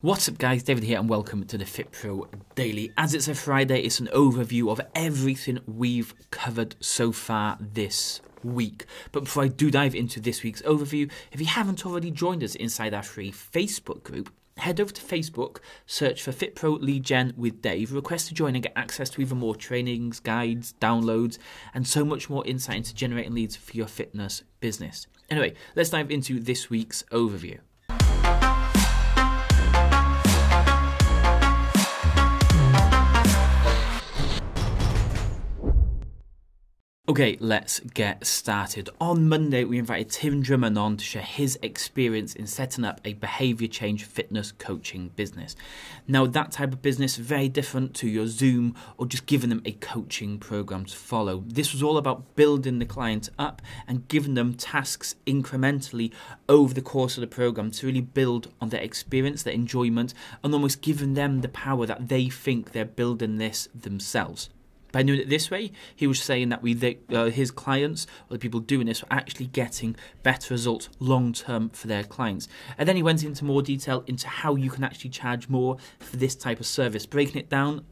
What's up, guys? David here, and welcome to the FitPro Daily. As it's a Friday, it's an overview of everything we've covered so far this week. But before I do dive into this week's overview, if you haven't already joined us inside our free Facebook group, head over to Facebook, search for FitPro Lead Gen with Dave, request to join and get access to even more trainings, guides, downloads, and so much more insight into generating leads for your fitness business. Anyway, let's dive into this week's overview. Okay, let's get started. On Monday, we invited Tim Drummond on to share his experience in setting up a behavior change fitness coaching business. Now, that type of business very different to your Zoom or just giving them a coaching program to follow. This was all about building the client up and giving them tasks incrementally over the course of the program to really build on their experience, their enjoyment, and almost giving them the power that they think they're building this themselves. By doing it this way, he was saying that we, uh, his clients or the people doing this were actually getting better results long term for their clients. And then he went into more detail into how you can actually charge more for this type of service, breaking it down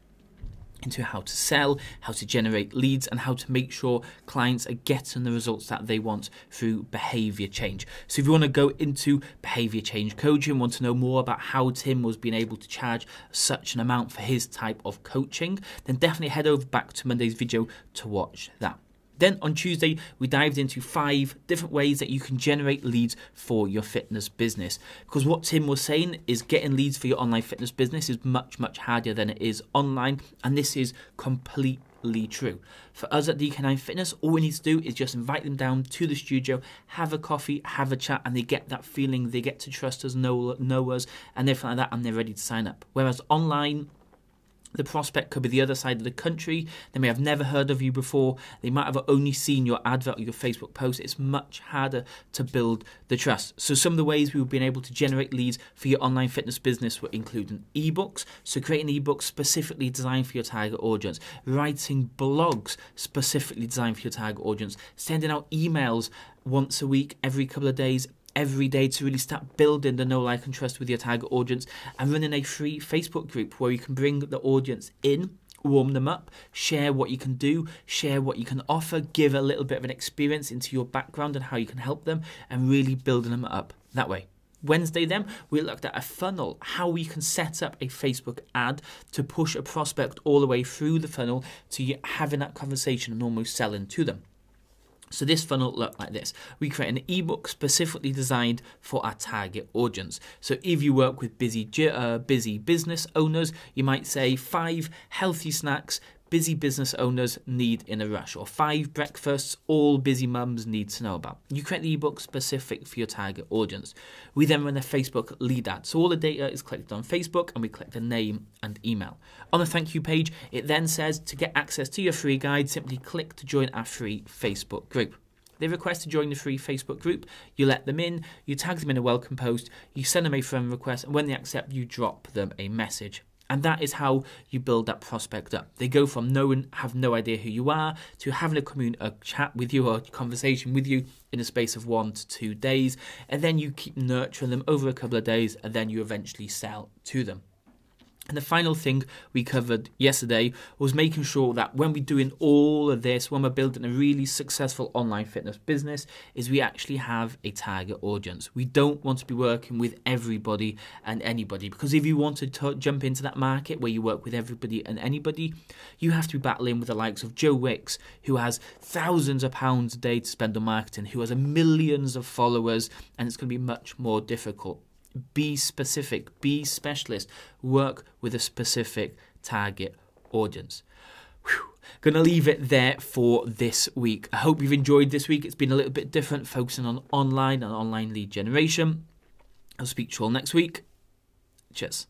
into how to sell, how to generate leads, and how to make sure clients are getting the results that they want through behavior change. So, if you want to go into behavior change coaching, want to know more about how Tim was being able to charge such an amount for his type of coaching, then definitely head over back to Monday's video to watch that. Then on Tuesday, we dived into five different ways that you can generate leads for your fitness business. Because what Tim was saying is getting leads for your online fitness business is much, much harder than it is online. And this is completely true. For us at DK9 Fitness, all we need to do is just invite them down to the studio, have a coffee, have a chat, and they get that feeling, they get to trust us, know, know us, and everything like that, and they're ready to sign up. Whereas online, the prospect could be the other side of the country. They may have never heard of you before. They might have only seen your advert or your Facebook post. It's much harder to build the trust. So, some of the ways we've been able to generate leads for your online fitness business were including ebooks. So, creating ebooks specifically designed for your target audience, writing blogs specifically designed for your target audience, sending out emails once a week, every couple of days, every day to really start building the know, like, and trust with your target audience and running a free Facebook group where you can bring the audience in warm them up, share what you can do, share what you can offer, give a little bit of an experience into your background and how you can help them, and really building them up that way. Wednesday, then, we looked at a funnel, how we can set up a Facebook ad to push a prospect all the way through the funnel to having that conversation and almost selling to them. So this funnel looked like this. We create an ebook specifically designed for our target audience. So if you work with busy uh, busy business owners, you might say five healthy snacks busy business owners need in a rush, or five breakfasts all busy mums need to know about. You create the ebook specific for your target audience. We then run a Facebook lead ad. So all the data is collected on Facebook and we collect the name and email. On the thank you page, it then says to get access to your free guide, simply click to join our free Facebook group. They request to join the free Facebook group. You let them in, you tag them in a welcome post, you send them a friend request, and when they accept, you drop them a message. And that is how you build that prospect up. They go from knowing, have no idea who you are, to having a, commun- a chat with you or a conversation with you in a space of one to two days. And then you keep nurturing them over a couple of days, and then you eventually sell to them. And the final thing we covered yesterday was making sure that when we're doing all of this, when we're building a really successful online fitness business, is we actually have a target audience. We don't want to be working with everybody and anybody because if you want to t- jump into that market where you work with everybody and anybody, you have to be battling with the likes of Joe Wicks, who has thousands of pounds a day to spend on marketing, who has millions of followers, and it's going to be much more difficult be specific, be specialist, work with a specific target audience. Gonna leave it there for this week. I hope you've enjoyed this week. It's been a little bit different, focusing on online and online lead generation. I'll speak to you all next week. Cheers.